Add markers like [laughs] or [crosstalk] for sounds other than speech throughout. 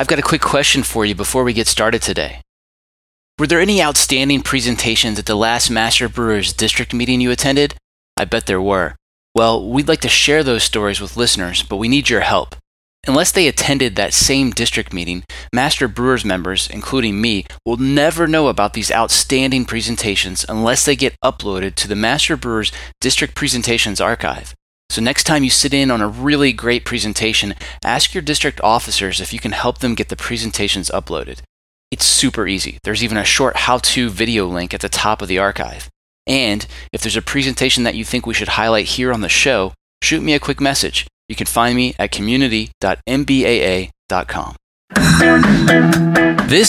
I've got a quick question for you before we get started today. Were there any outstanding presentations at the last Master Brewers District meeting you attended? I bet there were. Well, we'd like to share those stories with listeners, but we need your help. Unless they attended that same district meeting, Master Brewers members, including me, will never know about these outstanding presentations unless they get uploaded to the Master Brewers District Presentations Archive. So, next time you sit in on a really great presentation, ask your district officers if you can help them get the presentations uploaded. It's super easy. There's even a short how to video link at the top of the archive. And if there's a presentation that you think we should highlight here on the show, shoot me a quick message. You can find me at community.mbaa.com. [laughs] This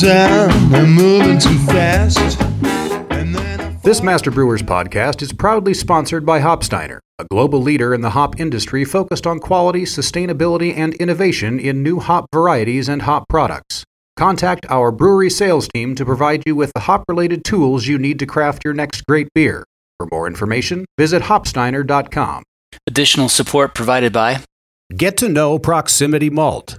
Down, I'm moving too fast. This Master Brewers podcast is proudly sponsored by Hopsteiner, a global leader in the hop industry focused on quality, sustainability, and innovation in new hop varieties and hop products. Contact our brewery sales team to provide you with the hop related tools you need to craft your next great beer. For more information, visit hopsteiner.com. Additional support provided by Get to know Proximity Malt.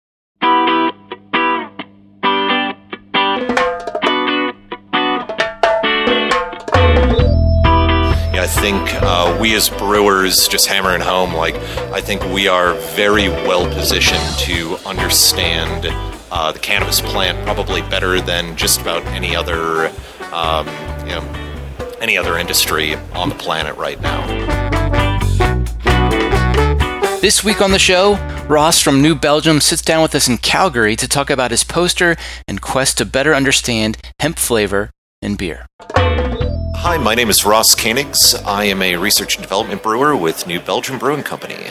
I think uh, we as brewers, just hammering home, like I think we are very well positioned to understand uh, the cannabis plant probably better than just about any other, um, you know, any other industry on the planet right now. This week on the show, Ross from New Belgium sits down with us in Calgary to talk about his poster and quest to better understand hemp flavor in beer. Hi, my name is Ross Koenigs. I am a research and development brewer with New Belgium Brewing Company.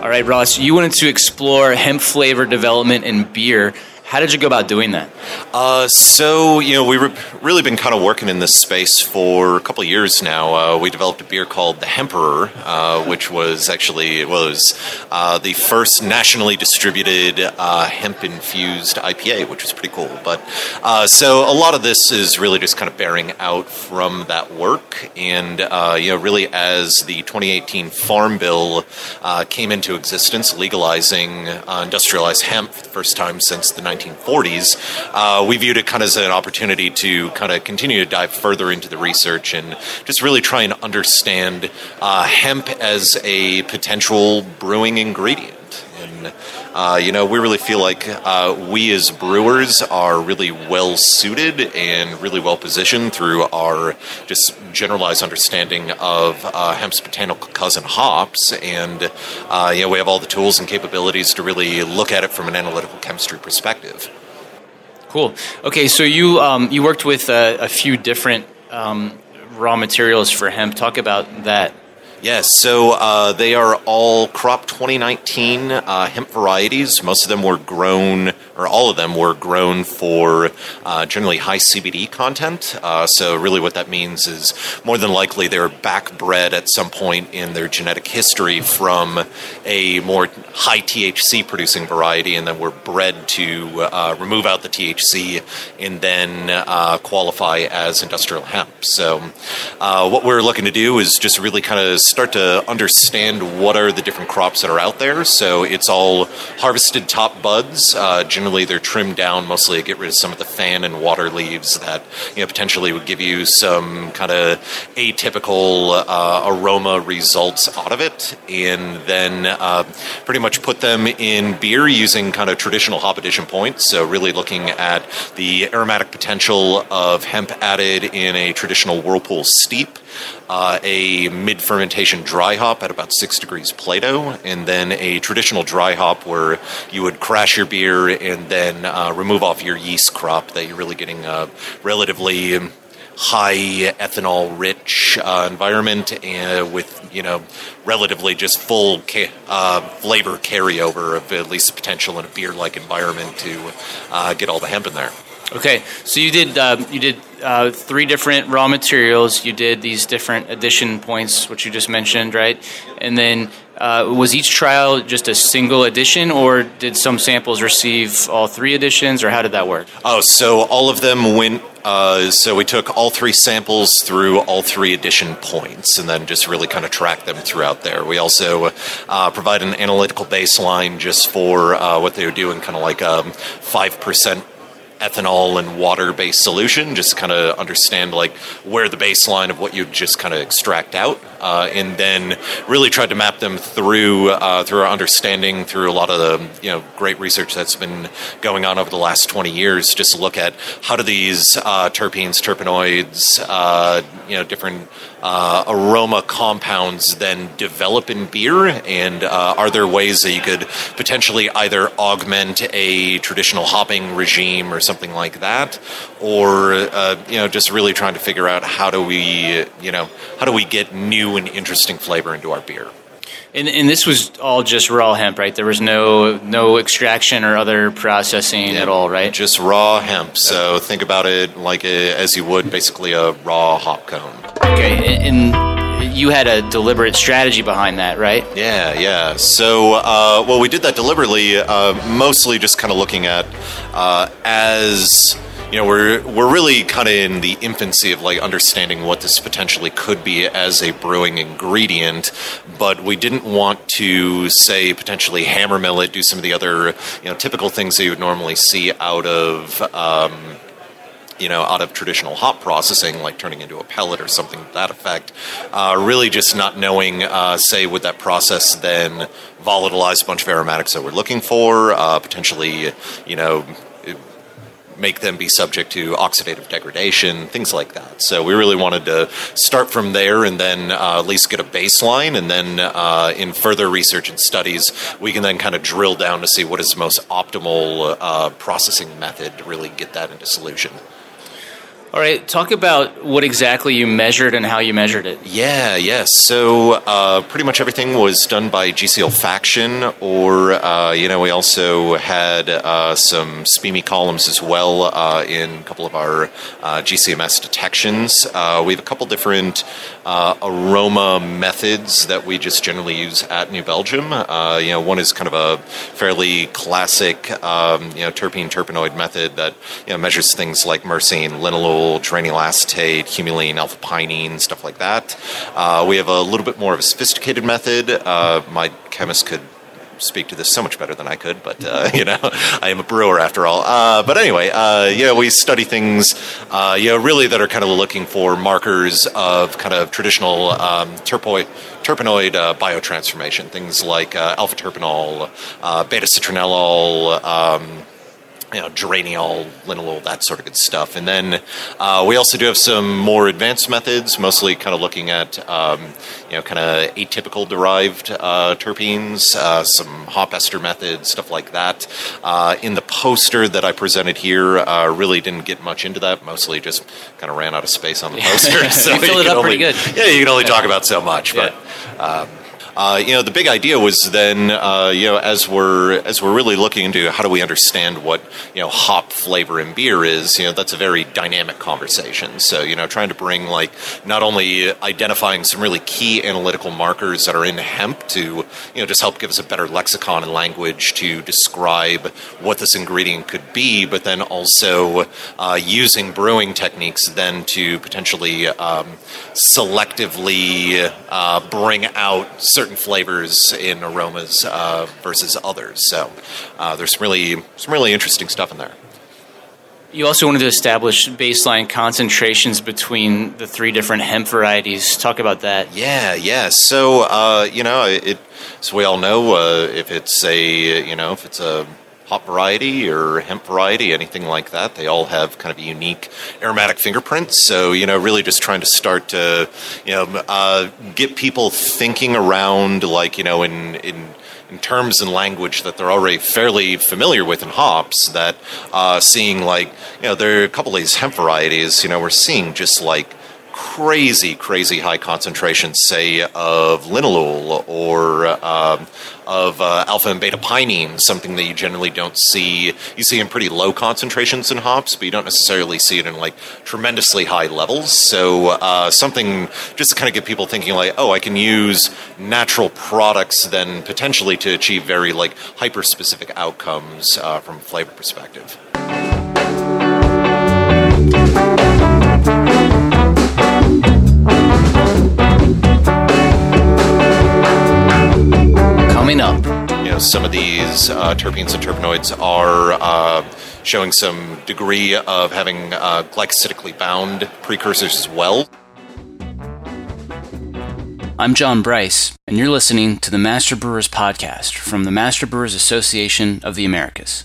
All right, Ross, you wanted to explore hemp flavor development in beer. How did you go about doing that? Uh, so, you know, we've really been kind of working in this space for a couple years now. Uh, we developed a beer called the Hemperor, uh, which was actually was uh, the first nationally distributed uh, hemp infused IPA, which was pretty cool. But uh, so a lot of this is really just kind of bearing out from that work, and you know, really as the 2018 Farm Bill came into existence, legalizing industrialized hemp for the first time since the 19 1940s, uh, we viewed it kind of as an opportunity to kind of continue to dive further into the research and just really try and understand uh, hemp as a potential brewing ingredient. And, uh, you know, we really feel like uh, we as brewers are really well suited and really well positioned through our just generalized understanding of uh, hemp's botanical cousin hops. And, uh, you know, we have all the tools and capabilities to really look at it from an analytical chemistry perspective. Cool. Okay, so you um, you worked with a, a few different um, raw materials for hemp. Talk about that. Yes, so uh, they are all crop 2019 uh, hemp varieties. Most of them were grown, or all of them were grown for uh, generally high CBD content. Uh, so, really, what that means is more than likely they're backbred at some point in their genetic history from a more high THC producing variety, and then were bred to uh, remove out the THC and then uh, qualify as industrial hemp. So, what we're looking to do is just really kind of start to understand what are the different crops that are out there. So it's all harvested top buds. Uh, generally, they're trimmed down mostly to get rid of some of the fan and water leaves that you know potentially would give you some kind of atypical uh, aroma results out of it, and then uh, pretty much put them in beer using kind of traditional hop addition points. So really looking at the aromatic potential of hemp added in a traditional whirlpool steep uh, a mid fermentation dry hop at about six degrees Plato, and then a traditional dry hop where you would crash your beer and then uh, remove off your yeast crop that you're really getting a relatively high ethanol rich uh, environment and with you know relatively just full ca- uh, flavor carryover of at least potential in a beer like environment to uh, get all the hemp in there. Okay, so you did um, you did uh, three different raw materials. You did these different addition points, which you just mentioned, right? And then uh, was each trial just a single addition, or did some samples receive all three additions, or how did that work? Oh, so all of them went. Uh, so we took all three samples through all three addition points, and then just really kind of tracked them throughout there. We also uh, provide an analytical baseline just for uh, what they were doing, kind of like a five percent ethanol and water based solution, just to kind of understand like where the baseline of what you just kind of extract out, uh, and then really tried to map them through uh, through our understanding through a lot of the you know great research that's been going on over the last 20 years, just to look at how do these uh, terpenes, terpenoids, uh, you know different uh, aroma compounds then develop in beer, and uh, are there ways that you could potentially either augment a traditional hopping regime or something like that, or uh, you know just really trying to figure out how do we you know how do we get new and interesting flavor into our beer. And, and, this was all just raw hemp, right? There was no no extraction or other processing yeah, at all, right? Just raw hemp. So think about it like a, as you would basically a raw hop cone. Okay, and you had a deliberate strategy behind that, right? Yeah, yeah. So, uh, well, we did that deliberately, uh, mostly just kind of looking at uh, as you know we're we're really kind of in the infancy of like understanding what this potentially could be as a brewing ingredient but we didn't want to say potentially hammer mill it do some of the other you know typical things that you would normally see out of um, you know, out of traditional hop processing, like turning into a pellet or something to that effect. Uh, really, just not knowing, uh, say, would that process then volatilize a bunch of aromatics that we're looking for, uh, potentially, you know, make them be subject to oxidative degradation, things like that. So we really wanted to start from there and then uh, at least get a baseline, and then uh, in further research and studies, we can then kind of drill down to see what is the most optimal uh, processing method to really get that into solution. All right, talk about what exactly you measured and how you measured it. Yeah, yes. So uh, pretty much everything was done by GC olfaction, or uh, you know, we also had uh, some SPME columns as well uh, in a couple of our uh, GCMS detections. Uh, we have a couple different aroma methods that we just generally use at New Belgium. you know, one is kind of a fairly classic, um, you know, terpene terpenoid method that you know measures things like myrcene, linalool terpinyl acetate, humulene, alpha pinene, stuff like that. Uh, we have a little bit more of a sophisticated method. Uh, my chemist could speak to this so much better than I could, but uh, [laughs] you know, I am a brewer after all. Uh, but anyway, uh, yeah, we study things, uh, you know, really that are kind of looking for markers of kind of traditional um, terpenoid uh, biotransformation, things like uh, alpha terpineol, beta citronellol. Um, you know, geraniol, linalool, that sort of good stuff. And then uh, we also do have some more advanced methods, mostly kind of looking at, um, you know, kind of atypical derived uh, terpenes, uh, some hop ester methods, stuff like that. Uh, in the poster that I presented here, uh, really didn't get much into that. Mostly just kind of ran out of space on the [laughs] poster. so you filled it up only, pretty good. Yeah, you can only talk about so much, but. Um, uh, you know, the big idea was then, uh, you know, as we're as we're really looking into how do we understand what you know hop flavor in beer is, you know, that's a very dynamic conversation. So, you know, trying to bring like not only identifying some really key analytical markers that are in hemp to you know just help give us a better lexicon and language to describe what this ingredient could be, but then also uh, using brewing techniques then to potentially um, selectively uh, bring out certain flavors in aromas uh, versus others. So uh, there's some really some really interesting stuff in there. You also wanted to establish baseline concentrations between the three different hemp varieties. Talk about that. Yeah, yeah. So uh, you know, it. So we all know uh, if it's a you know if it's a hop variety or hemp variety, anything like that. They all have kind of a unique aromatic fingerprints. So, you know, really just trying to start to, you know, uh, get people thinking around, like, you know, in, in, in terms and language that they're already fairly familiar with in hops, that uh, seeing, like, you know, there are a couple of these hemp varieties, you know, we're seeing just like, crazy, crazy high concentrations, say, of linalool or um, of uh, alpha and beta pinene, something that you generally don't see. You see in pretty low concentrations in hops, but you don't necessarily see it in like tremendously high levels. So uh, something just to kind of get people thinking, like, oh, I can use natural products then potentially to achieve very like hyper specific outcomes uh, from a flavor perspective. Some of these uh, terpenes and terpenoids are uh, showing some degree of having uh, glycosidically bound precursors as well. I'm John Bryce, and you're listening to the Master Brewers Podcast from the Master Brewers Association of the Americas.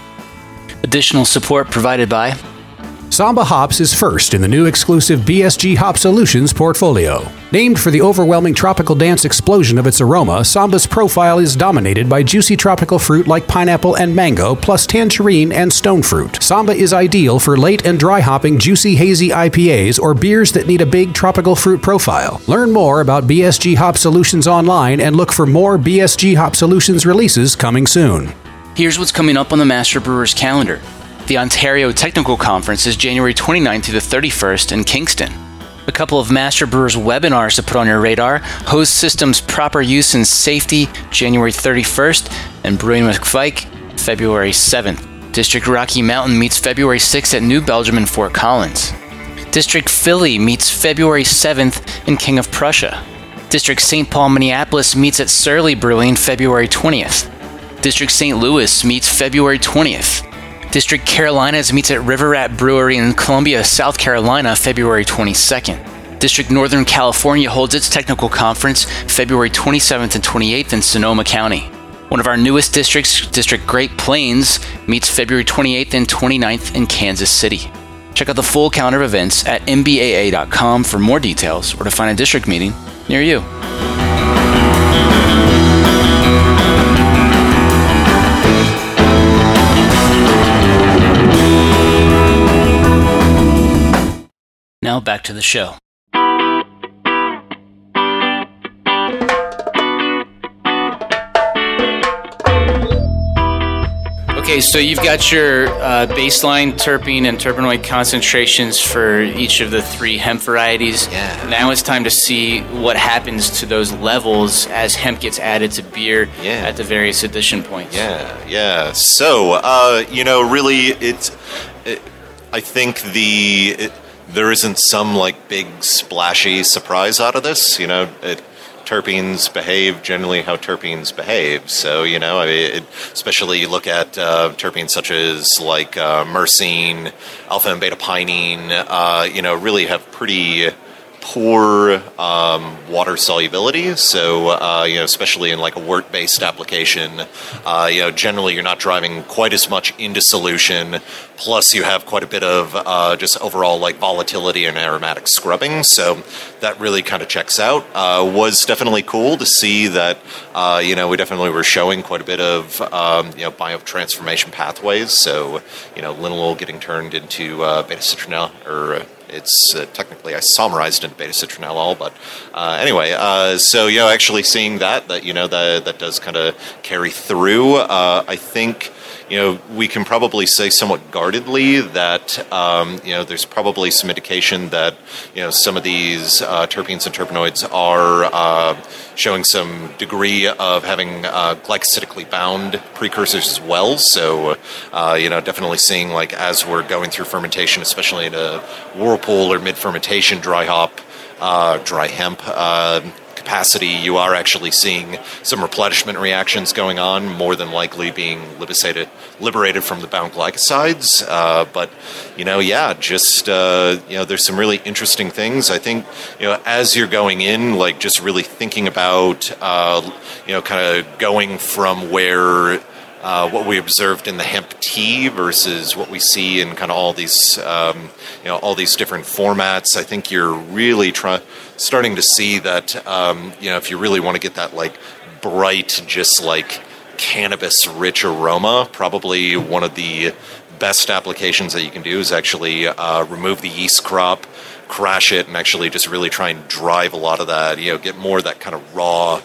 Additional support provided by Samba Hops is first in the new exclusive BSG Hop Solutions portfolio. Named for the overwhelming tropical dance explosion of its aroma, Samba's profile is dominated by juicy tropical fruit like pineapple and mango, plus tangerine and stone fruit. Samba is ideal for late and dry hopping juicy hazy IPAs or beers that need a big tropical fruit profile. Learn more about BSG Hop Solutions online and look for more BSG Hop Solutions releases coming soon. Here's what's coming up on the Master Brewers calendar. The Ontario Technical Conference is January 29th to the 31st in Kingston. A couple of Master Brewers webinars to put on your radar Host Systems Proper Use and Safety, January 31st, and Brewing with Fike, February 7th. District Rocky Mountain meets February 6th at New Belgium in Fort Collins. District Philly meets February 7th in King of Prussia. District St. Paul Minneapolis meets at Surly Brewing February 20th. District St. Louis meets February 20th. District Carolinas meets at River Rat Brewery in Columbia, South Carolina, February 22nd. District Northern California holds its technical conference February 27th and 28th in Sonoma County. One of our newest districts, District Great Plains, meets February 28th and 29th in Kansas City. Check out the full calendar of events at mbaa.com for more details or to find a district meeting near you. Now back to the show. Okay, so you've got your uh, baseline terpene and terpenoid concentrations for each of the three hemp varieties. Yeah. Now it's time to see what happens to those levels as hemp gets added to beer Yeah. at the various addition points. Yeah, yeah. So, uh, you know, really, it's. It, I think the it, there isn't some like big splashy surprise out of this. You know, it, terpenes behave generally how terpenes behave. So you know, I mean, it, especially you look at uh, terpenes such as like uh, myrcene, alpha and beta pinene. Uh, you know, really have pretty poor um, water solubility. So, uh, you know, especially in like a wort-based application, uh, you know, generally you're not driving quite as much into solution. Plus, you have quite a bit of uh, just overall like volatility and aromatic scrubbing. So that really kind of checks out. Uh, was definitely cool to see that. Uh, you know, we definitely were showing quite a bit of um, you know biotransformation pathways. So, you know, linalool getting turned into uh, beta citronella or it's uh, technically isomerized in beta citronellol, but uh, anyway, uh, so you know, actually seeing that that you know that that does kind of carry through. Uh, I think you know, we can probably say somewhat guardedly that um, you know there's probably some indication that you know some of these uh, terpenes and terpenoids are uh, showing some degree of having uh, glycosidically bound precursors as well. So uh, you know, definitely seeing like as we're going through fermentation, especially in a whirlpool or mid fermentation dry hop. Uh, dry hemp uh, capacity, you are actually seeing some replenishment reactions going on, more than likely being liberated, liberated from the bound glycosides. Uh, but, you know, yeah, just, uh, you know, there's some really interesting things. I think, you know, as you're going in, like just really thinking about, uh, you know, kind of going from where uh, what we observed in the hemp tea versus what we see in kind of all these um, you know all these different formats. I think you're really trying starting to see that um, you know if you really want to get that like bright, just like cannabis rich aroma, probably one of the best applications that you can do is actually uh, remove the yeast crop, crash it, and actually just really try and drive a lot of that. You know, get more of that kind of raw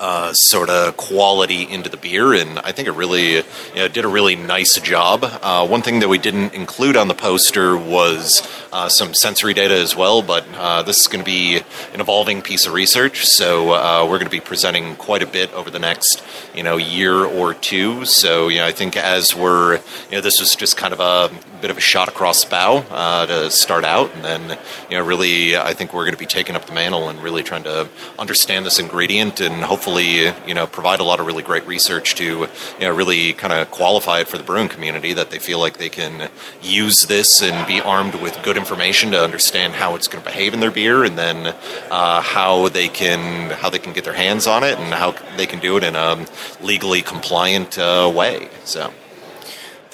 uh, sort of quality into the beer, and I think it really you know, did a really nice job. Uh, one thing that we didn't include on the poster was uh, some sensory data as well, but uh, this is going to be an evolving piece of research, so uh, we're going to be presenting quite a bit over the next you know year or two. So you know, I think as we're you know, this was just kind of a bit of a shot across the bow uh, to start out, and then you know, really, I think we're going to be taking up the mantle and really trying to understand this ingredient and hopefully, you know, provide a lot of really great research to, you know, really kind of qualify it for the brewing community that they feel like they can use this and be armed with good information to understand how it's going to behave in their beer, and then uh, how they can how they can get their hands on it and how they can do it in a legally compliant uh, way. So.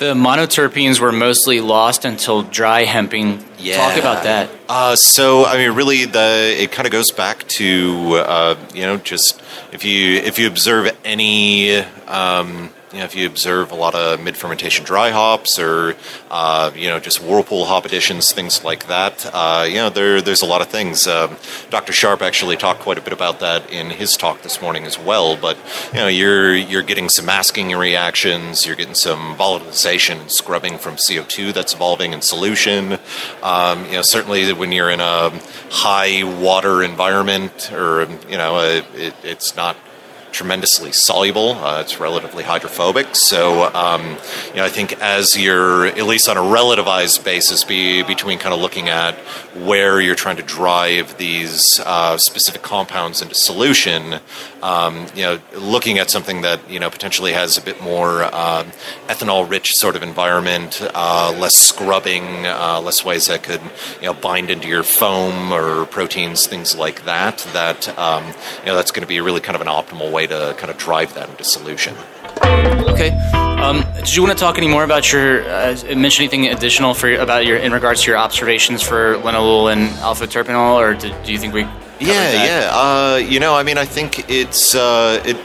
The monoterpenes were mostly lost until dry hemping. Yeah. Talk about that. Uh, so I mean, really, the it kind of goes back to uh, you know just if you if you observe any um, you know, if you observe a lot of mid fermentation dry hops or uh, you know just whirlpool hop additions, things like that, uh, you know there there's a lot of things. Um, Dr. Sharp actually talked quite a bit about that in his talk this morning as well. But you know you're you're getting some masking reactions, you're getting some volatilization and scrubbing from CO2 that's evolving in solution. Um, you know certainly when you're in a high water environment or you know it, it's not tremendously soluble. Uh, it's relatively hydrophobic. So, um, you know, I think as you're, at least on a relativized basis, be between kind of looking at where you're trying to drive these uh, specific compounds into solution, um, you know, looking at something that, you know, potentially has a bit more um, ethanol rich sort of environment, uh, less scrubbing, uh, less ways that could, you know, bind into your foam or proteins, things like that, that, um, you know, that's going to be really kind of an optimal way way to kind of drive that into solution. Okay. Um, did you want to talk any more about your uh, mention anything additional for about your in regards to your observations for linalool and alpha terpineol, or do, do you think we? Yeah, yeah. Uh, you know, I mean, I think it's uh, it.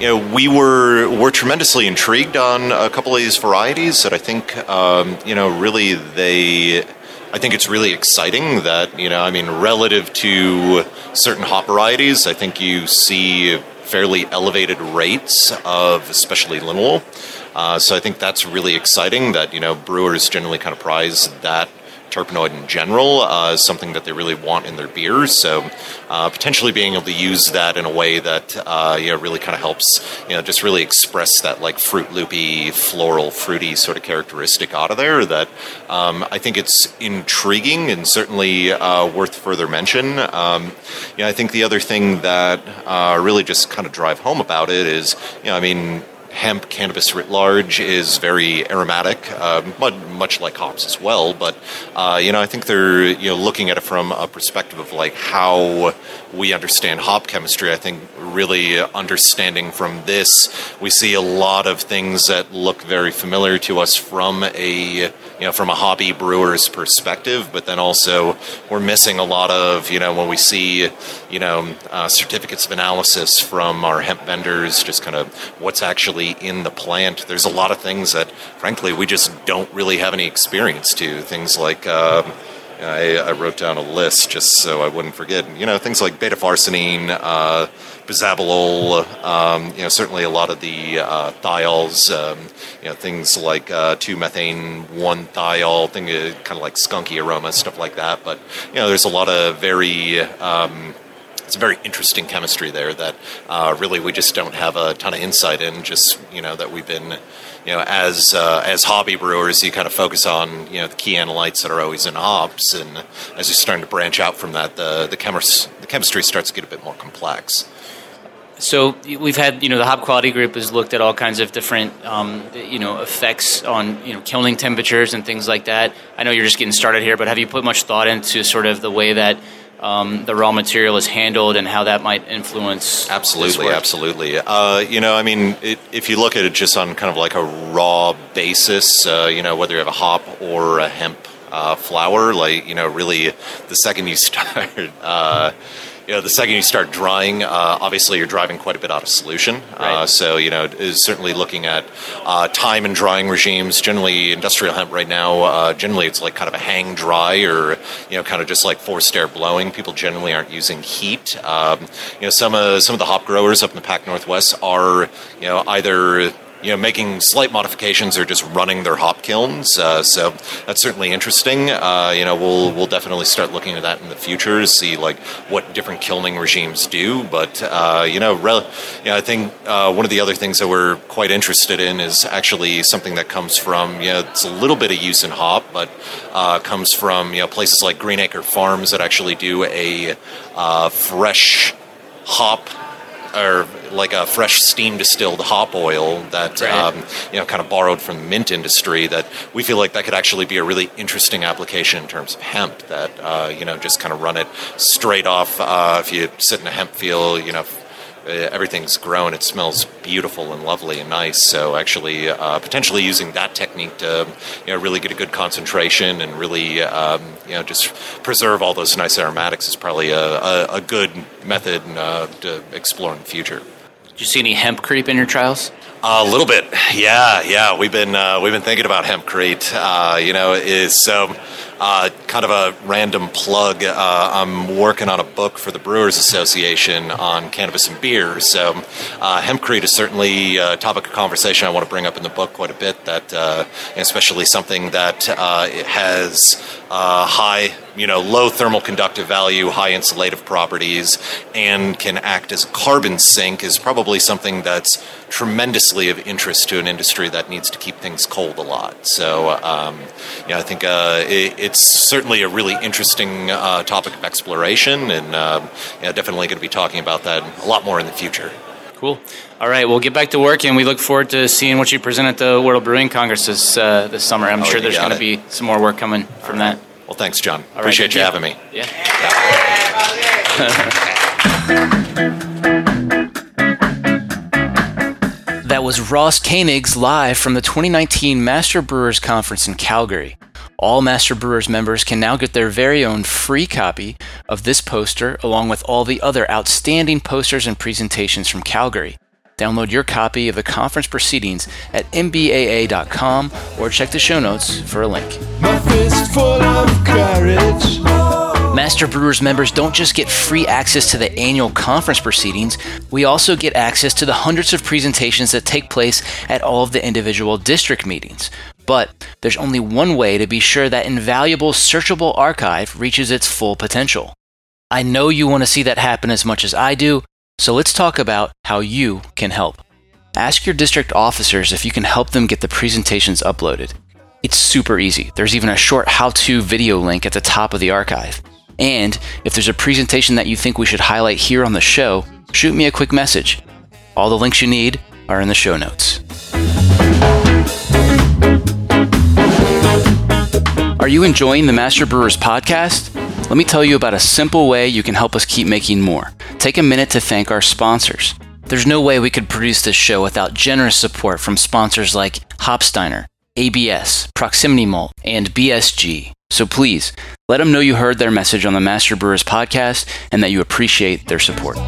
You know, we were were tremendously intrigued on a couple of these varieties that I think um, you know really they. I think it's really exciting that you know, I mean, relative to certain hop varieties, I think you see fairly elevated rates of especially linalool. Uh, so I think that's really exciting that you know brewers generally kind of prize that terpenoid in general uh, is something that they really want in their beers. So uh, potentially being able to use that in a way that uh, you know really kind of helps you know just really express that like fruit loopy, floral, fruity sort of characteristic out of there. That um, I think it's intriguing and certainly uh, worth further mention. Um, you know, I think the other thing that uh, really just kind of drive home about it is you know I mean hemp cannabis writ large is very aromatic, uh, much like hops as well. But uh, you know, I think they're you know looking at it from a perspective of like how we understand hop chemistry. I think really understanding from this, we see a lot of things that look very familiar to us from a you know from a hobby brewer's perspective. But then also we're missing a lot of you know when we see you know uh, certificates of analysis from our hemp vendors, just kind of what's actually in the plant. There's a lot of things that frankly we just don't really have any experience to. Things like um, I, I, wrote down a list just so I wouldn't forget. You know, things like beta farnesene, uh, bisabolol, um, you know, certainly a lot of the uh, thiols, um, you know, things like uh, 2-methane 1-thiol, thing uh, kind of like skunky aroma, stuff like that. But, you know, there's a lot of very... Um, it's a very interesting chemistry there that uh, really we just don't have a ton of insight in. Just you know that we've been, you know, as uh, as hobby brewers, you kind of focus on you know the key analytes that are always in hops, and as you're starting to branch out from that, the the, chemis- the chemistry starts to get a bit more complex. So we've had, you know, the hop quality group has looked at all kinds of different, um, you know, effects on, you know, kilning temperatures and things like that. I know you're just getting started here, but have you put much thought into sort of the way that um, the raw material is handled and how that might influence. Absolutely, absolutely. Uh, you know, I mean, it, if you look at it just on kind of like a raw basis, uh, you know, whether you have a hop or a hemp uh, flower, like you know, really, the second you [laughs] start uh, you know, the second you start drying, uh, obviously you're driving quite a bit out of solution. Uh, right. Uh, so, you know, is certainly looking at uh, time and drying regimes. Generally, industrial hemp right now, uh, generally it's like kind of a hang dry or, you know, kind of just like forced air blowing. People generally aren't using heat. Um, you know, some, uh, some of the hop growers up in the Pac Northwest are, you know, either you know, making slight modifications or just running their hop kilns. Uh, so that's certainly interesting. Uh, you know, we'll we'll definitely start looking at that in the future to see like what different kilning regimes do. But uh, you know, rel- you know, I think uh, one of the other things that we're quite interested in is actually something that comes from you know it's a little bit of use in hop, but uh, comes from you know places like Greenacre Farms that actually do a uh, fresh hop or like a fresh steam distilled hop oil that right. um, you know kind of borrowed from the mint industry that we feel like that could actually be a really interesting application in terms of hemp that uh, you know just kind of run it straight off uh, if you sit in a hemp field you know everything's grown. It smells beautiful and lovely and nice. So actually, uh, potentially using that technique to you know really get a good concentration and really um, you know just preserve all those nice aromatics is probably a, a, a good method uh, to explore in the future. Did you see any hempcrete in your trials? A little bit, yeah, yeah. We've been uh, we've been thinking about hempcrete. Uh, you know, is so uh, kind of a random plug. Uh, I'm working on a book for the Brewers Association on cannabis and beer. So, uh, hempcrete is certainly a topic of conversation I want to bring up in the book quite a bit. That, uh, especially something that uh, has uh, high, you know, low thermal conductive value, high insulative properties, and can act as a carbon sink is probably something that's tremendously of interest to an industry that needs to keep things cold a lot. So, um, you know, I think uh, it, it's certainly a really interesting uh, topic of exploration, and uh, yeah, definitely going to be talking about that a lot more in the future. Cool. All right, we'll get back to work, and we look forward to seeing what you present at the World Brewing Congress this, uh, this summer. I'm oh, sure there's going to be some more work coming from that. Well, thanks, John. All Appreciate right, you, you having me. Yeah. [laughs] that was Ross Koenigs live from the 2019 Master Brewers Conference in Calgary. All Master Brewers members can now get their very own free copy of this poster, along with all the other outstanding posters and presentations from Calgary. Download your copy of the conference proceedings at mbaa.com or check the show notes for a link. Master Brewers members don't just get free access to the annual conference proceedings, we also get access to the hundreds of presentations that take place at all of the individual district meetings. But there's only one way to be sure that invaluable searchable archive reaches its full potential. I know you want to see that happen as much as I do, so let's talk about how you can help. Ask your district officers if you can help them get the presentations uploaded. It's super easy. There's even a short how to video link at the top of the archive. And if there's a presentation that you think we should highlight here on the show, shoot me a quick message. All the links you need are in the show notes. Are you enjoying the Master Brewers podcast? Let me tell you about a simple way you can help us keep making more. Take a minute to thank our sponsors. There's no way we could produce this show without generous support from sponsors like Hopsteiner, ABS, Proximity Malt, and BSG. So please, let them know you heard their message on the Master Brewers podcast and that you appreciate their support.